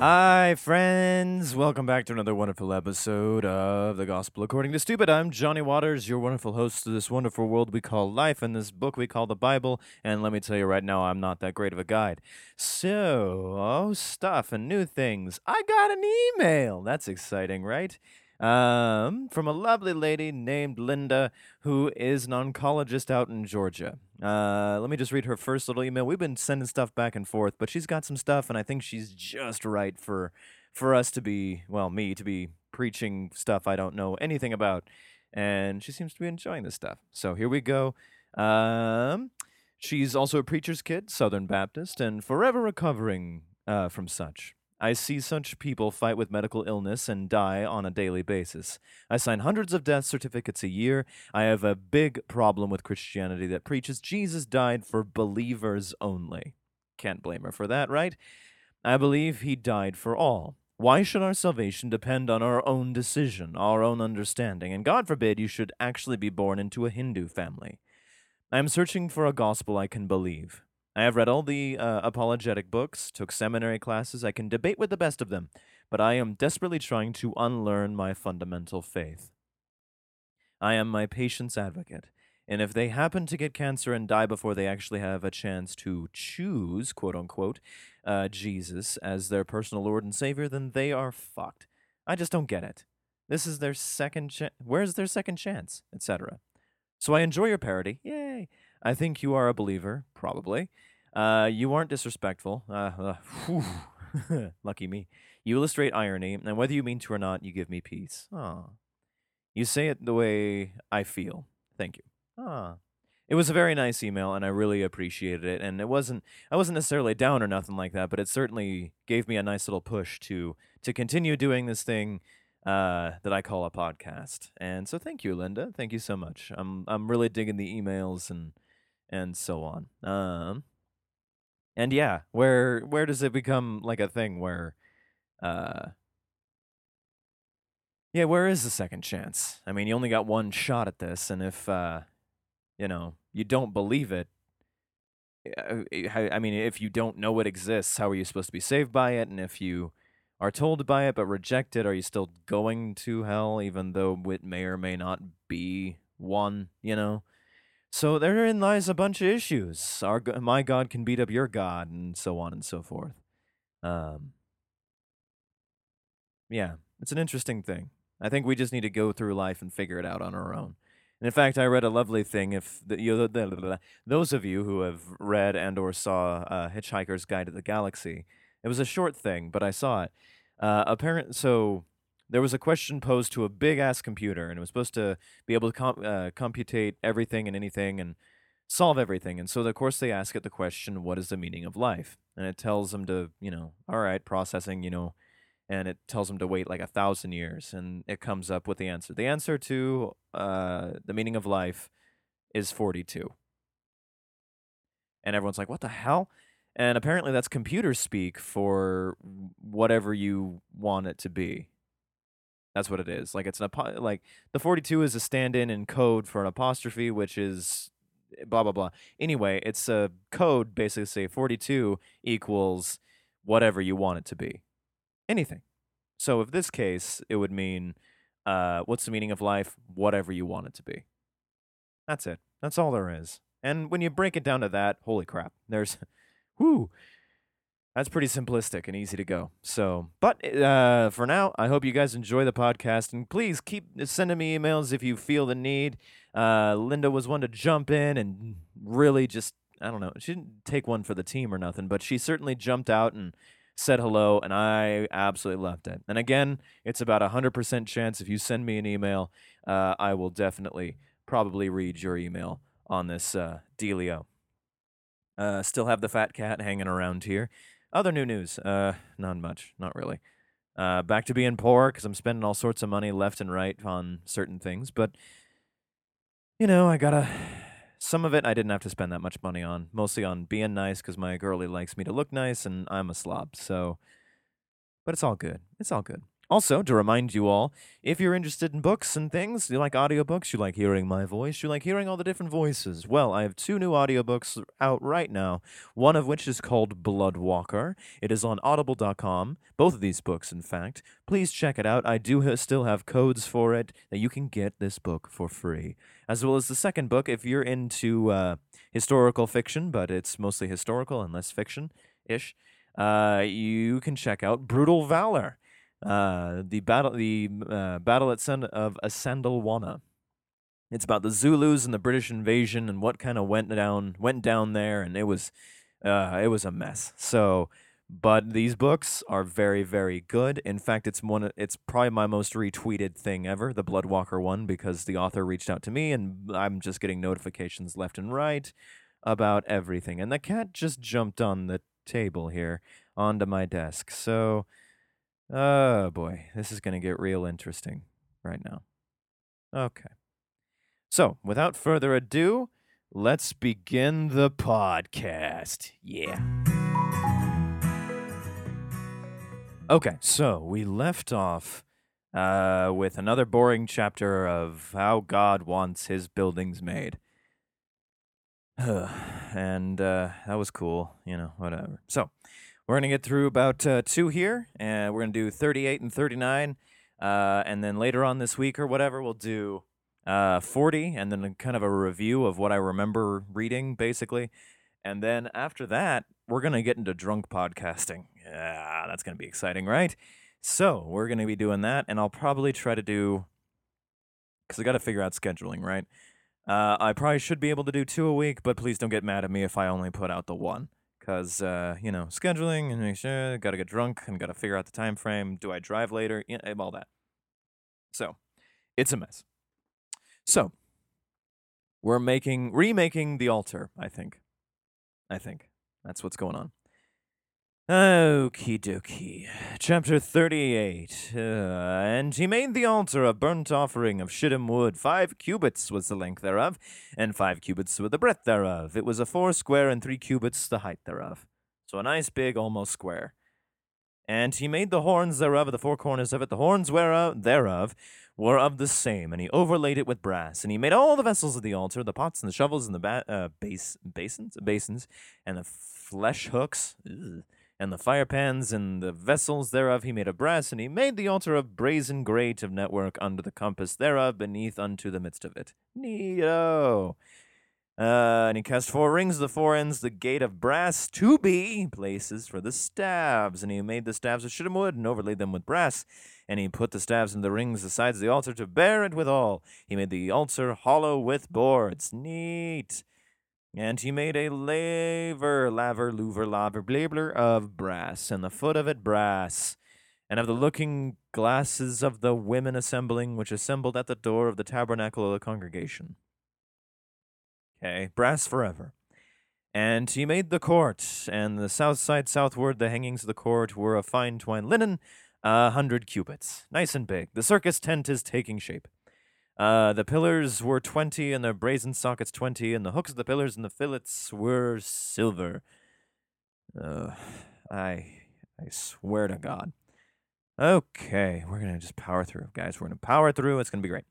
Hi, friends. Welcome back to another wonderful episode of The Gospel According to Stupid. I'm Johnny Waters, your wonderful host of this wonderful world we call life and this book we call the Bible. And let me tell you right now, I'm not that great of a guide. So, oh, stuff and new things. I got an email. That's exciting, right? Um, from a lovely lady named Linda, who is an oncologist out in Georgia. Uh, let me just read her first little email. We've been sending stuff back and forth, but she's got some stuff, and I think she's just right for for us to be, well, me to be preaching stuff I don't know anything about, and she seems to be enjoying this stuff. So here we go. Um, she's also a preacher's kid, Southern Baptist, and forever recovering uh, from such. I see such people fight with medical illness and die on a daily basis. I sign hundreds of death certificates a year. I have a big problem with Christianity that preaches Jesus died for believers only. Can't blame her for that, right? I believe he died for all. Why should our salvation depend on our own decision, our own understanding? And God forbid you should actually be born into a Hindu family. I am searching for a gospel I can believe. I have read all the uh, apologetic books, took seminary classes. I can debate with the best of them, but I am desperately trying to unlearn my fundamental faith. I am my patient's advocate, and if they happen to get cancer and die before they actually have a chance to choose, quote unquote, uh, Jesus as their personal Lord and Savior, then they are fucked. I just don't get it. This is their second chance. Where's their second chance, etc. So I enjoy your parody. Yay! I think you are a believer, probably. Uh, you aren't disrespectful. Uh, uh, lucky me. You illustrate irony, and whether you mean to or not, you give me peace. Ah. You say it the way I feel. Thank you. Ah. It was a very nice email, and I really appreciated it. And it wasn't I wasn't necessarily down or nothing like that, but it certainly gave me a nice little push to to continue doing this thing uh, that I call a podcast. And so, thank you, Linda. Thank you so much. I'm I'm really digging the emails and and so on. Um, and yeah, where where does it become like a thing where, uh, yeah, where is the second chance? I mean, you only got one shot at this, and if uh, you know you don't believe it, uh, I mean, if you don't know it exists, how are you supposed to be saved by it? And if you are told by it but reject it, are you still going to hell, even though it may or may not be one? You know. So therein lies a bunch of issues. Our my God can beat up your God, and so on and so forth. Um, yeah, it's an interesting thing. I think we just need to go through life and figure it out on our own. And in fact, I read a lovely thing. If the, you those of you who have read and or saw uh, Hitchhiker's Guide to the Galaxy, it was a short thing, but I saw it. Uh, apparent so there was a question posed to a big ass computer, and it was supposed to be able to com- uh, computate everything and anything and solve everything. And so, of course, they ask it the question, "What is the meaning of life?" And it tells them to, you know, all right, processing, you know, and it tells them to wait like a thousand years, and it comes up with the answer. The answer to uh, the meaning of life is forty-two. And everyone's like, "What the hell?" And apparently, that's computer speak for whatever you want it to be. That's what it is. Like it's an like the 42 is a stand-in in code for an apostrophe, which is eh, blah blah blah. Anyway, it's a code basically say 42 equals whatever you want it to be. Anything. So if this case, it would mean uh, what's the meaning of life? Whatever you want it to be. That's it. That's all there is. And when you break it down to that, holy crap, there's, whoo, that's pretty simplistic and easy to go. So, but uh, for now, I hope you guys enjoy the podcast, and please keep sending me emails if you feel the need. Uh, Linda was one to jump in and really just, I don't know, she didn't take one for the team or nothing, but she certainly jumped out and said hello, and I absolutely loved it. And again, it's about a hundred percent chance if you send me an email, uh, I will definitely probably read your email on this uh, dealio. Uh, still have the fat cat hanging around here. Other new news, uh, not much, not really. Uh, back to being poor because I'm spending all sorts of money left and right on certain things, but you know, I gotta. Some of it I didn't have to spend that much money on, mostly on being nice because my girlie likes me to look nice and I'm a slob. So, but it's all good. It's all good. Also, to remind you all, if you're interested in books and things, you like audiobooks, you like hearing my voice, you like hearing all the different voices. Well, I have two new audiobooks out right now, one of which is called Bloodwalker. It is on audible.com, both of these books, in fact. Please check it out. I do ha- still have codes for it that you can get this book for free. As well as the second book, if you're into uh, historical fiction, but it's mostly historical and less fiction ish, uh, you can check out Brutal Valor uh, the battle, the uh, battle at San- of Asandalwana. It's about the Zulus and the British invasion and what kind of went down went down there, and it was uh, it was a mess. So, but these books are very very good. In fact, it's one it's probably my most retweeted thing ever, the Bloodwalker one, because the author reached out to me, and I'm just getting notifications left and right about everything. And the cat just jumped on the table here onto my desk. So Oh boy, this is going to get real interesting right now. Okay. So, without further ado, let's begin the podcast. Yeah. Okay, so we left off uh, with another boring chapter of how God wants his buildings made. and uh, that was cool, you know, whatever. So, we're going to get through about uh, two here, and we're going to do 38 and 39. Uh, and then later on this week or whatever, we'll do uh, 40, and then kind of a review of what I remember reading, basically. And then after that, we're going to get into drunk podcasting. Yeah, that's going to be exciting, right? So we're going to be doing that, and I'll probably try to do, because I got to figure out scheduling, right? Uh, I probably should be able to do two a week, but please don't get mad at me if I only put out the one because uh, you know scheduling and make sure got to get drunk and got to figure out the time frame. Do I drive later? Yeah, all that. So it's a mess. So we're making remaking the altar. I think. I think that's what's going on. Okie dokie. Chapter 38. Uh, and he made the altar a burnt offering of shittim wood. Five cubits was the length thereof, and five cubits was the breadth thereof. It was a four square, and three cubits the height thereof. So a nice big, almost square. And he made the horns thereof, the four corners of it. The horns whereof thereof were of the same, and he overlaid it with brass. And he made all the vessels of the altar, the pots and the shovels and the ba- uh, base basins, basins, and the flesh hooks. Ugh and the firepans and the vessels thereof he made of brass, and he made the altar of brazen grate of network under the compass thereof beneath unto the midst of it. Neato. Uh, and he cast four rings the four ends, the gate of brass to be places for the staves. And he made the staves of shittim wood and overlaid them with brass. And he put the staves in the rings the sides of the altar to bear it withal. He made the altar hollow with boards. Neat. And he made a laver, laver, louver, laver, blabler of brass, and the foot of it brass, and of the looking glasses of the women assembling, which assembled at the door of the tabernacle of the congregation. Okay, brass forever. And he made the court, and the south side southward the hangings of the court were of fine twined linen, a hundred cubits, nice and big. The circus tent is taking shape. Uh, the pillars were 20 and the brazen sockets 20 and the hooks of the pillars and the fillets were silver. Uh, I I swear to God. Okay, we're to just power through, guys. We're to power through. It's to be great.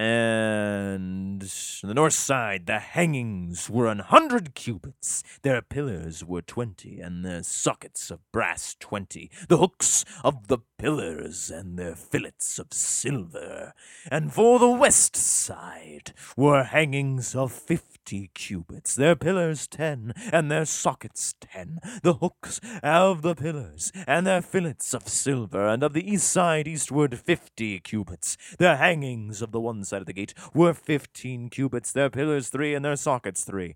And on the north side, the hangings were an hundred cubits, their pillars were twenty, and their sockets of brass twenty, the hooks of the pillars and their fillets of silver. And for the west side were hangings of fifty cubits, their pillars ten, and their sockets ten, the hooks of the pillars, and their fillets of silver, and of the east side eastward fifty cubits. The hangings of the one side of the gate were fifteen cubits, their pillars three, and their sockets three.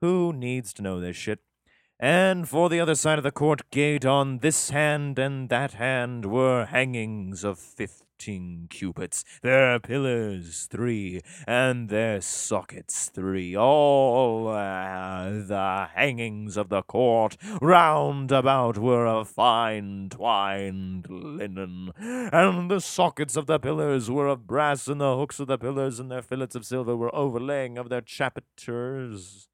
Who needs to know this shit? And for the other side of the court gate, on this hand and that hand, were hangings of fifty cubits, their pillars three, and their sockets three, all uh, the hangings of the court round about were of fine twined linen, and the sockets of the pillars were of brass, and the hooks of the pillars and their fillets of silver were overlaying of their chapiters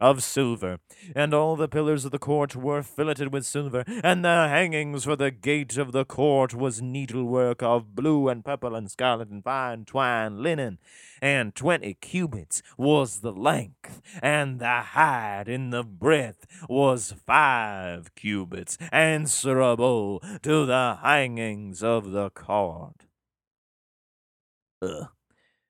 of silver, and all the pillars of the court were filleted with silver, and the hangings for the gate of the court was needlework of blue and purple and scarlet and fine twined linen, and twenty cubits was the length, and the height in the breadth was five cubits, answerable to the hangings of the court. Ugh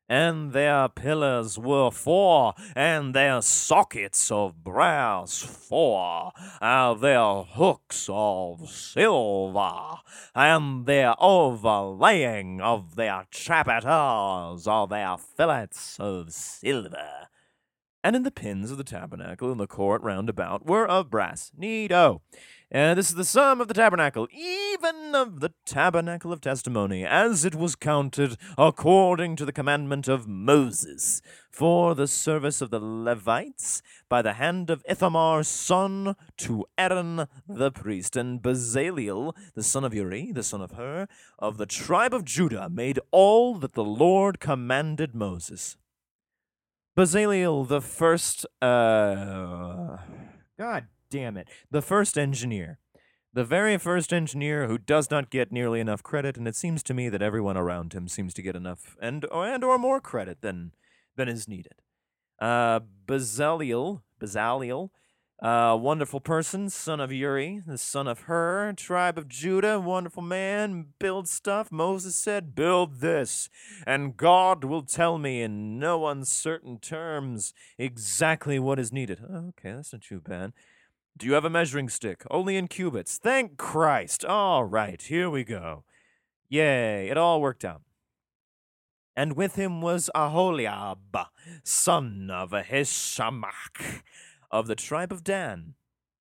and their pillars were four, and their sockets of brass four, and their hooks of silver, and their overlaying of their chapiters of their fillets of silver. And in the pins of the tabernacle in the court round about were of brass. Neato. And this is the sum of the tabernacle, even of the tabernacle of testimony, as it was counted according to the commandment of Moses, for the service of the Levites, by the hand of Ithamar, son to Aaron the priest, and Bezaleel, the son of Uri, the son of Hur, of the tribe of Judah, made all that the Lord commanded Moses. Bezaleel, the first, uh, God damn it. The first engineer. The very first engineer who does not get nearly enough credit, and it seems to me that everyone around him seems to get enough and and or more credit than than is needed. Uh, Bezaleel, Bezaleel, uh, wonderful person, son of Uri, the son of Hur, tribe of Judah, wonderful man, build stuff. Moses said, Build this, and God will tell me in no uncertain terms exactly what is needed. Okay, that's not too bad. Do you have a measuring stick? Only in cubits. Thank Christ. All right, here we go. Yay, it all worked out. And with him was Aholiab, son of Ahisamach, of the tribe of Dan,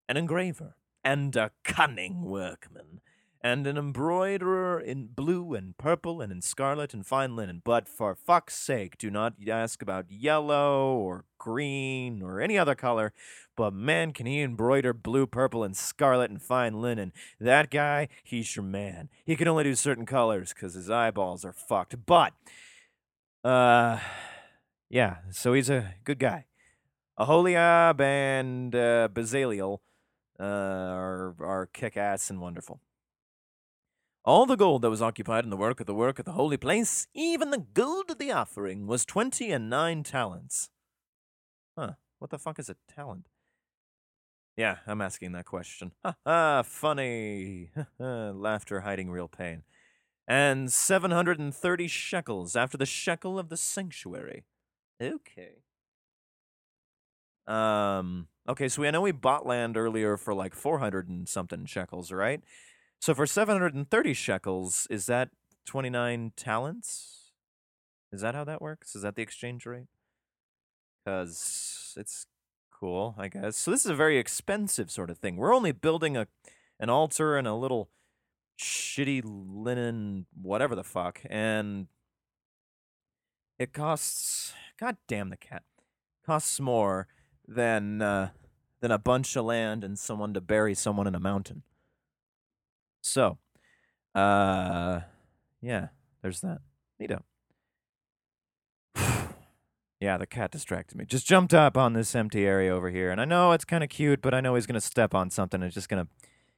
an engraver, and a cunning workman, and an embroiderer in blue and purple and in scarlet and fine linen. But for fuck's sake, do not ask about yellow or green or any other color, but man, can he embroider blue, purple, and scarlet and fine linen. That guy, he's your man. He can only do certain colors because his eyeballs are fucked. But, uh, yeah, so he's a good guy. Aholiab and uh, uh, are, are kick ass and wonderful. All the gold that was occupied in the work of the work of the holy place, even the gold of the offering, was twenty and nine talents. Huh, what the fuck is a talent? Yeah, I'm asking that question. Ha ha, funny. Laughter hiding real pain. And 730 shekels after the shekel of the sanctuary. Okay. Um, okay, so we, I know we bought land earlier for like 400 and something shekels, right? So for 730 shekels, is that 29 talents? Is that how that works? Is that the exchange rate? Because it's cool, I guess. So this is a very expensive sort of thing. We're only building a an altar and a little shitty linen whatever the fuck and it costs god damn the cat costs more than uh, than a bunch of land and someone to bury someone in a mountain. So, uh yeah, there's that. Neato. Yeah, the cat distracted me. Just jumped up on this empty area over here. And I know it's kind of cute, but I know he's to step on something. And it's just to.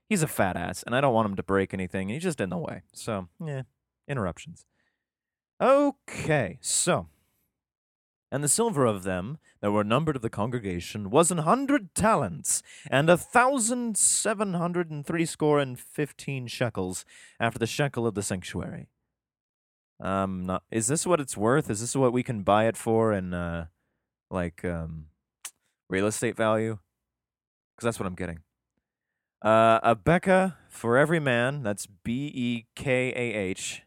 He's a fat ass. And I don't want him to break anything. And he's just in the way. So, yeah, interruptions. Okay, so. And the silver of them that were numbered of the congregation was an hundred talents, and a thousand seven hundred and threescore and fifteen shekels after the shekel of the sanctuary. Um, not is this what it's worth? Is this what we can buy it for in uh, like um, real estate value? Because that's what I'm getting. Uh, a Becca for every man. That's B E K A H.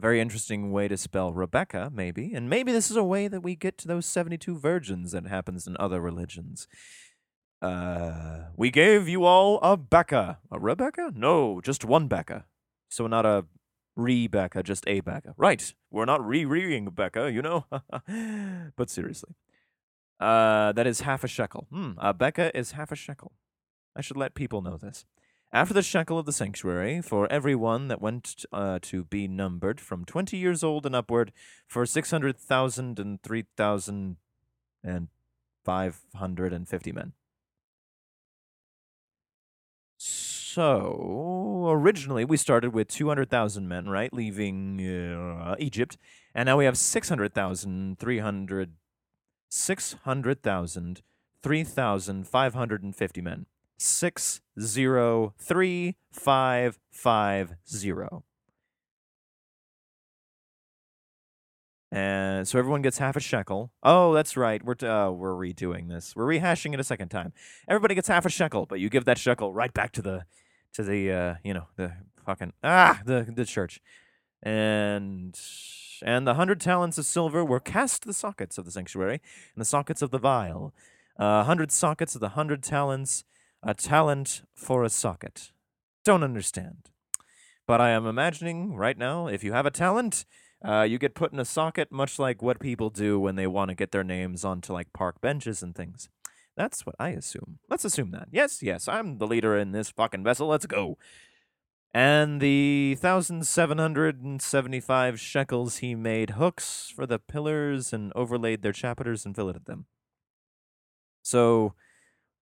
Very interesting way to spell Rebecca, maybe. And maybe this is a way that we get to those 72 virgins that happens in other religions. Uh, we gave you all a Becca. A Rebecca? No, just one Becca. So not a Rebecca, just a Becca. Right. We're not re-reing Becca, you know? but seriously. Uh, that is half a shekel. Hmm, a Becca is half a shekel. I should let people know this. After the shekel of the sanctuary, for every one that went uh, to be numbered from twenty years old and upward, for six hundred thousand and three thousand and 550 men. So originally we started with 200,000 men, right, leaving uh, Egypt, and now we have 600,000, 300, 600,000, 3,550 men. Six zero three five five zero. And so everyone gets half a shekel. Oh, that's right. We're uh, we're redoing this. We're rehashing it a second time. Everybody gets half a shekel, but you give that shekel right back to the to the uh, you know the fucking ah the the church, and and the hundred talents of silver were cast to the sockets of the sanctuary and the sockets of the vial. A uh, hundred sockets of the hundred talents, a talent for a socket. Don't understand, but I am imagining right now if you have a talent uh, you get put in a socket, much like what people do when they want to get their names onto like park benches and things. That's what I assume. Let's assume that. Yes, yes, I'm the leader in this fucking vessel. Let's go. And the 1,775 shekels he made hooks for the pillars and overlaid their chapiters and filleted them. So,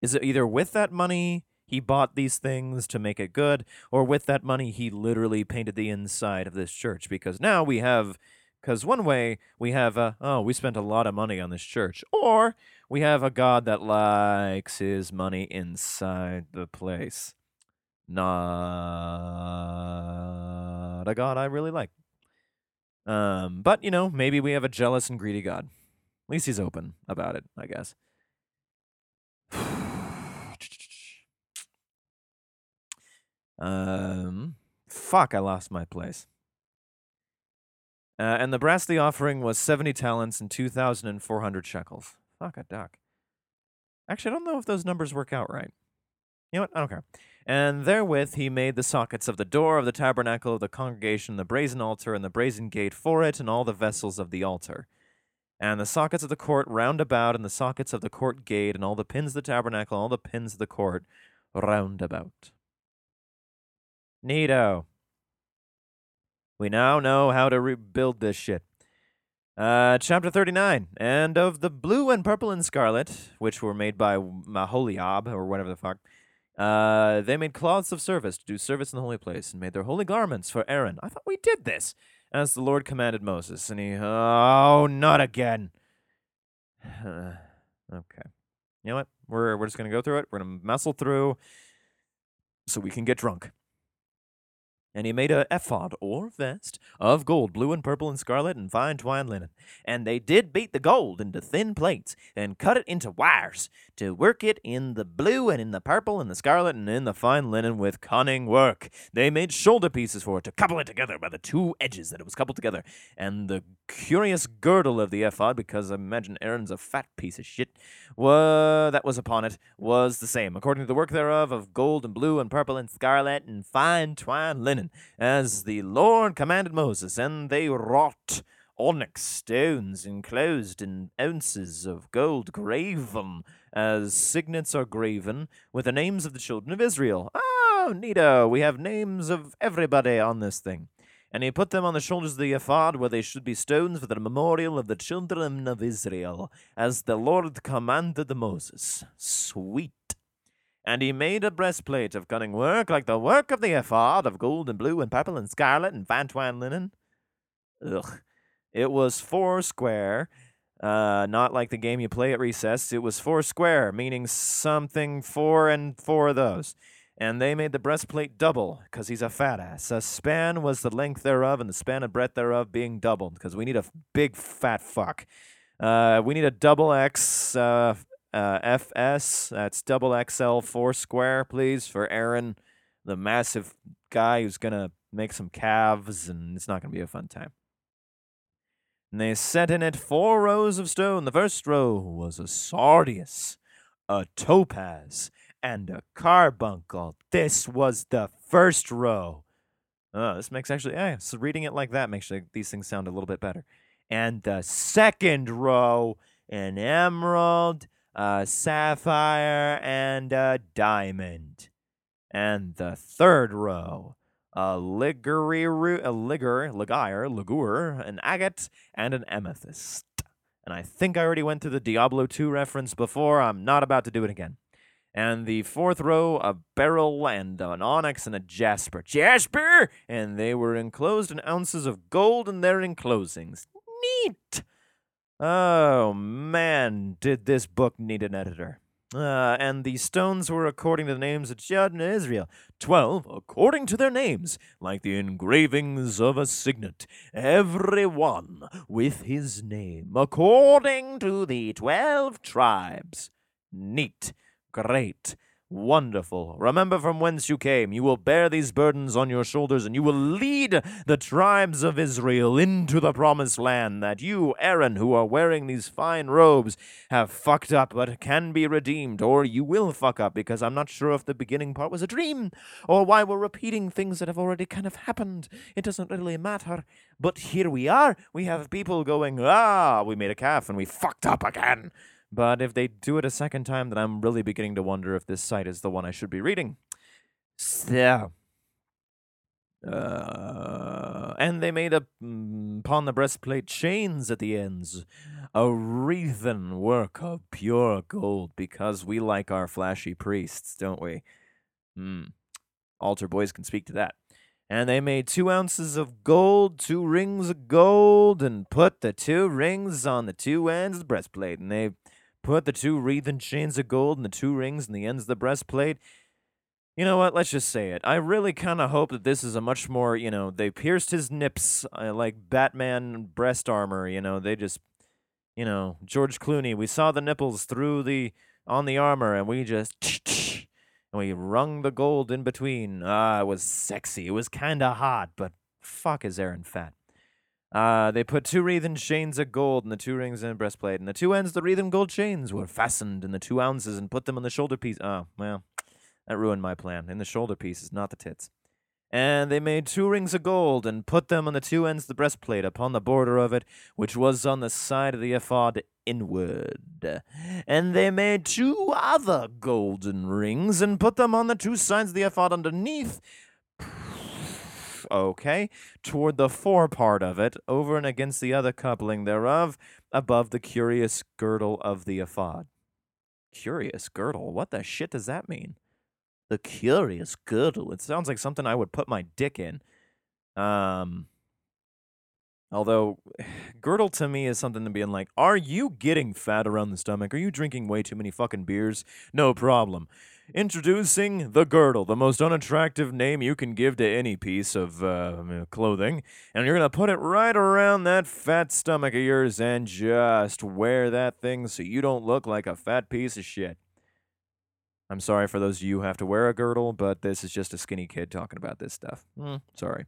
is it either with that money he bought these things to make it good, or with that money, he literally painted the inside of this church. Because now we have, because one way we have, uh, oh, we spent a lot of money on this church, or we have a God that likes his money inside the place. Not a God I really like. Um, but, you know, maybe we have a jealous and greedy God. At least he's open about it, I guess. Um, fuck, I lost my place. Uh, and the brass the offering was 70 talents and 2,400 shekels. Fuck a duck. Actually, I don't know if those numbers work out right. You know what? I don't care. And therewith he made the sockets of the door of the tabernacle of the congregation, the brazen altar, and the brazen gate for it, and all the vessels of the altar. And the sockets of the court round about, and the sockets of the court gate, and all the pins of the tabernacle, and all the pins of the court round about. Neato. We now know how to rebuild this shit. Uh, chapter 39. And of the blue and purple and scarlet, which were made by Maholiab, or whatever the fuck, uh, they made cloths of service to do service in the holy place, and made their holy garments for Aaron. I thought we did this, as the Lord commanded Moses. And he, oh, not again. okay. You know what? We're, we're just going to go through it. We're going to muscle through so we can get drunk and he made a ephod or vest of gold, blue and purple and scarlet and fine twined linen. And they did beat the gold into thin plates and cut it into wires to work it in the blue and in the purple and the scarlet and in the fine linen with cunning work. They made shoulder pieces for it to couple it together by the two edges that it was coupled together. And the curious girdle of the ephod, because I imagine Aaron's a fat piece of shit, wa- that was upon it, was the same, according to the work thereof of gold and blue and purple and scarlet and fine twined linen as the Lord commanded Moses, and they wrought onyx stones enclosed in ounces of gold graven as signets are graven with the names of the children of Israel. Oh, neato, we have names of everybody on this thing. And he put them on the shoulders of the ephod, where they should be stones for the memorial of the children of Israel, as the Lord commanded Moses. Sweet. And he made a breastplate of cunning work, like the work of the ephod, of gold and blue and purple and scarlet and fine linen. Ugh. It was four square, uh, not like the game you play at recess. It was four square, meaning something four and four of those. And they made the breastplate double, because he's a fat ass. A span was the length thereof, and the span and breadth thereof being doubled, because we need a big fat fuck. Uh, we need a double X uh, uh, FS, that's double XL four square, please, for Aaron, the massive guy who's going to make some calves, and it's not going to be a fun time. And they set in it four rows of stone. The first row was a sardius, a topaz, and a carbuncle. This was the first row. Oh, this makes actually, yeah, so reading it like that makes these things sound a little bit better. And the second row, an emerald, a sapphire, and a diamond. And the third row, a ligure, a ligure, ligire, ligure, an agate, and an amethyst. And I think I already went through the Diablo 2 reference before. I'm not about to do it again. And the fourth row, a beryl and an onyx and a jasper. Jasper! And they were enclosed in ounces of gold in their enclosings. Neat! Oh man, did this book need an editor. Uh, and the stones were according to the names of Judd and Israel. Twelve according to their names, like the engravings of a signet, every one with his name, according to the twelve tribes. Neat, great, Wonderful. Remember from whence you came. You will bear these burdens on your shoulders, and you will lead the tribes of Israel into the promised land that you, Aaron, who are wearing these fine robes, have fucked up but can be redeemed, or you will fuck up because I'm not sure if the beginning part was a dream, or why we're repeating things that have already kind of happened. It doesn't really matter. But here we are. We have people going, ah, we made a calf and we fucked up again. But if they do it a second time, then I'm really beginning to wonder if this site is the one I should be reading. So, uh, and they made up mm, upon the breastplate chains at the ends, a wreathen work of pure gold, because we like our flashy priests, don't we? Hmm. Altar boys can speak to that. And they made two ounces of gold, two rings of gold, and put the two rings on the two ends of the breastplate. And they Put the two wreathen chains of gold and the two rings and the ends of the breastplate. You know what? Let's just say it. I really kind of hope that this is a much more, you know, they pierced his nips uh, like Batman breast armor. You know, they just, you know, George Clooney. We saw the nipples through the on the armor, and we just and we wrung the gold in between. Ah, it was sexy. It was kind of hot, but fuck is Aaron fat. Uh, they put two wreathen chains of gold in the two rings and breastplate, and the two ends of the wreathen gold chains were fastened in the two ounces and put them on the shoulder piece. Oh, well, that ruined my plan. In the shoulder pieces, not the tits. And they made two rings of gold and put them on the two ends of the breastplate upon the border of it, which was on the side of the ephod inward. And they made two other golden rings and put them on the two sides of the ephod underneath, okay, toward the fore part of it, over and against the other coupling thereof, above the curious girdle of the ephod. Curious girdle? What the shit does that mean? The curious girdle. It sounds like something I would put my dick in. Um, although, girdle to me is something to be in like, are you getting fat around the stomach? Are you drinking way too many fucking beers? No problem. Introducing the girdle, the most unattractive name you can give to any piece of uh, clothing. And you're going to put it right around that fat stomach of yours and just wear that thing so you don't look like a fat piece of shit. I'm sorry for those of you who have to wear a girdle, but this is just a skinny kid talking about this stuff. Mm, sorry.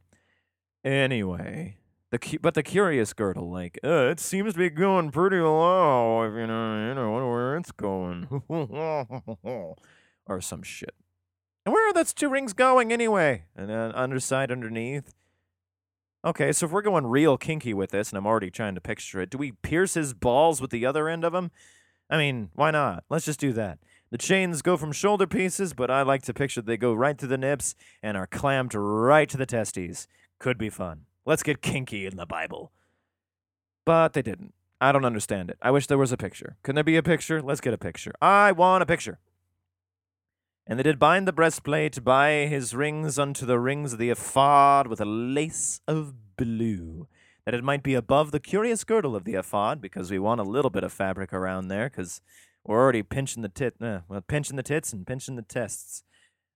Anyway, the cu- but the curious girdle, like, uh, it seems to be going pretty low. If you know, you know where it's going. or some shit. And where are those two rings going anyway? And then underside underneath. Okay, so if we're going real kinky with this, and I'm already trying to picture it, do we pierce his balls with the other end of them? I mean, why not? Let's just do that. The chains go from shoulder pieces, but I like to picture they go right to the nips and are clamped right to the testes. Could be fun. Let's get kinky in the Bible. But they didn't. I don't understand it. I wish there was a picture. Can there be a picture? Let's get a picture. I want a picture. And they did bind the breastplate by his rings unto the rings of the ephod with a lace of blue, that it might be above the curious girdle of the ephod, because we want a little bit of fabric around there, because we're already pinching the tit, uh, well, pinching the tits and pinching the tests.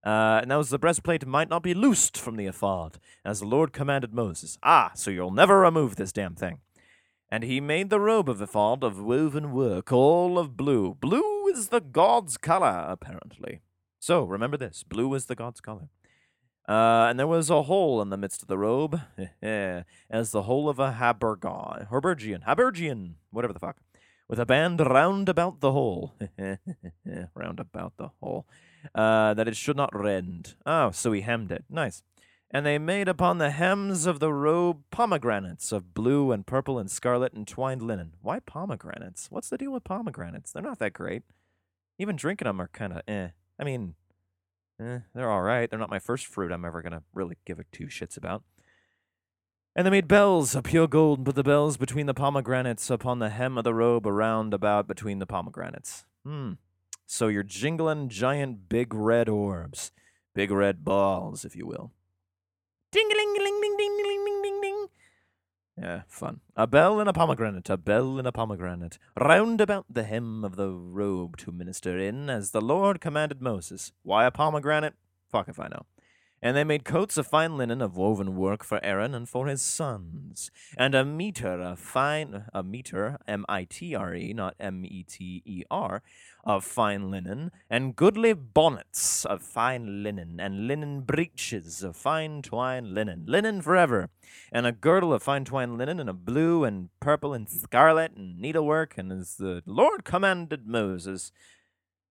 Uh, and that was the breastplate might not be loosed from the ephod, as the Lord commanded Moses. Ah, so you'll never remove this damn thing. And he made the robe of ephod of woven work, all of blue. Blue is the god's color, apparently. So remember this blue is the god's color. Uh, and there was a hole in the midst of the robe, as the hole of a habergon, Herbergian, Habergian, whatever the fuck, with a band round about the hole, round about the hole, uh, that it should not rend. Oh, so he hemmed it. Nice. And they made upon the hems of the robe pomegranates of blue and purple and scarlet and twined linen. Why pomegranates? What's the deal with pomegranates? They're not that great. Even drinking them are kind of eh. I mean, eh, they're all right. They're not my first fruit I'm ever going to really give a two shits about. And they made bells of pure gold, and put the bells between the pomegranates upon the hem of the robe around about between the pomegranates. Hmm. So you're jingling giant big red orbs, big red balls, if you will. Ding a ling ding ding ding ding ding ding ding. Yeah, fun. A bell and a pomegranate, a bell and a pomegranate, round about the hem of the robe to minister in, as the Lord commanded Moses. Why a pomegranate? Fuck if I know. And they made coats of fine linen of woven work for Aaron and for his sons, and a meter of fine a meter M I T R E not M E T E R of fine linen, and goodly bonnets of fine linen, and linen breeches of fine twine linen, linen forever, and a girdle of fine twine linen, and a blue and purple and scarlet and needlework, and as the Lord commanded Moses.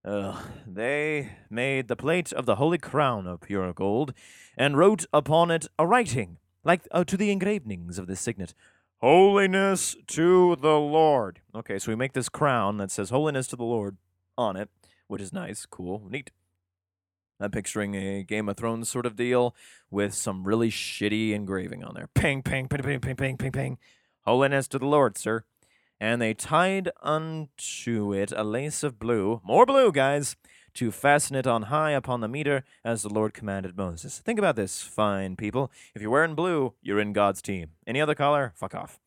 Ugh. They made the plate of the holy crown of pure gold, and wrote upon it a writing, like uh, to the engravings of the signet, Holiness to the Lord. Okay, so we make this crown that says Holiness to the Lord on it, which is nice, cool, neat. I'm picturing a Game of Thrones sort of deal with some really shitty engraving on there. Ping, ping, ping, ping, ping, ping, ping, ping. Holiness to the Lord, sir. And they tied unto it a lace of blue, more blue, guys, to fasten it on high upon the meter, as the Lord commanded Moses. Think about this, fine people. If you're wearing blue, you're in God's team. Any other color, fuck off.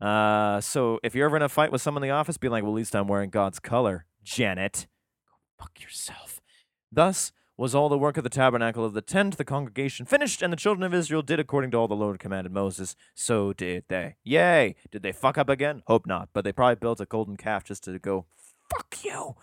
Uh, so if you're ever in a fight with someone in the office, be like, well, at least I'm wearing God's color, Janet. Go fuck yourself. Thus was all the work of the tabernacle of the tent, the congregation finished, and the children of Israel did according to all the Lord commanded Moses. So did they. Yay! Did they fuck up again? Hope not, but they probably built a golden calf just to go, fuck you.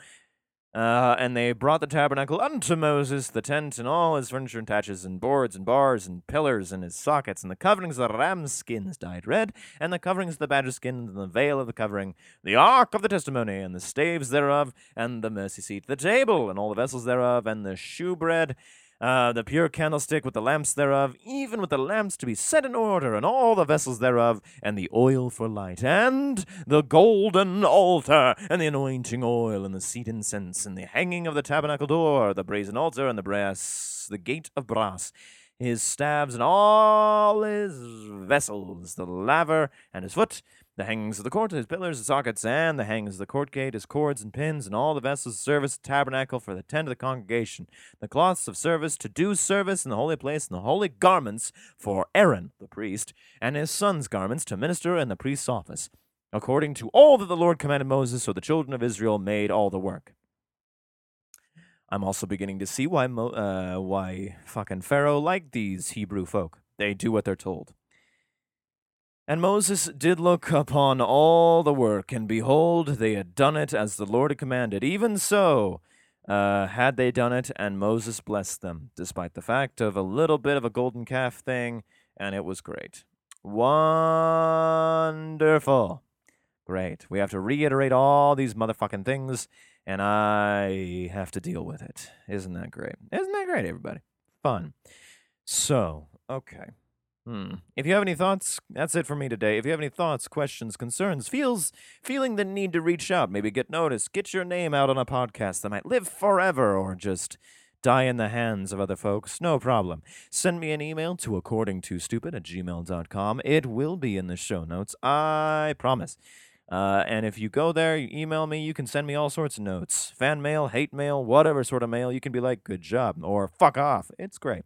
Uh, and they brought the tabernacle unto Moses, the tent, and all his furniture and taches, and boards, and bars, and pillars, and his sockets, and the coverings of the ram's skins dyed red, and the coverings of the badger skins, and the veil of the covering, the ark of the testimony, and the staves thereof, and the mercy seat, the table, and all the vessels thereof, and the shewbread, uh, the pure candlestick with the lamps thereof, even with the lamps to be set in order, and all the vessels thereof, and the oil for light, and the golden altar, and the anointing oil, and the seat incense, and the hanging of the tabernacle door, the brazen altar, and the brass, the gate of brass, his staves, and all his vessels, the laver, and his foot, the hangings of the court, his pillars, his sockets, and the hangings of the court gate, his cords and pins, and all the vessels of service, tabernacle for the tent of the congregation, the cloths of service to do service in the holy place, and the holy garments for Aaron the priest, and his sons' garments to minister in the priest's office, according to all that the Lord commanded Moses. So the children of Israel made all the work. I'm also beginning to see why Mo- uh, why fucking Pharaoh liked these Hebrew folk. They do what they're told. And Moses did look upon all the work, and behold, they had done it as the Lord had commanded. Even so, uh, had they done it, and Moses blessed them, despite the fact of a little bit of a golden calf thing, and it was great. Wonderful. Great. We have to reiterate all these motherfucking things, and I have to deal with it. Isn't that great? Isn't that great, everybody? Fun. So, okay. Hmm. If you have any thoughts, that's it for me today. If you have any thoughts, questions, concerns, feels feeling the need to reach out, maybe get noticed, get your name out on a podcast that might live forever or just die in the hands of other folks, no problem. Send me an email to according to stupid at gmail.com. It will be in the show notes, I promise. Uh, and if you go there, you email me, you can send me all sorts of notes fan mail, hate mail, whatever sort of mail. You can be like, good job, or fuck off. It's great.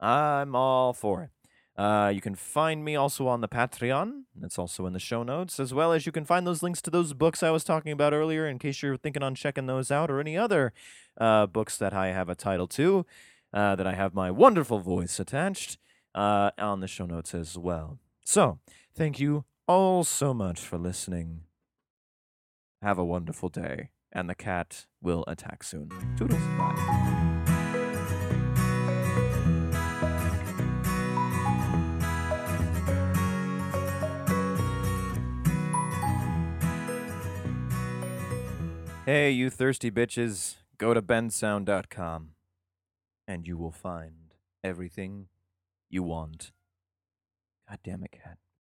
I'm all for it. Uh, you can find me also on the Patreon. It's also in the show notes, as well as you can find those links to those books I was talking about earlier in case you're thinking on checking those out or any other uh, books that I have a title to, uh, that I have my wonderful voice attached uh, on the show notes as well. So, thank you all so much for listening. Have a wonderful day, and the cat will attack soon. Toodles. Bye. Hey, you thirsty bitches, go to bensound.com and you will find everything you want. God damn it, cat.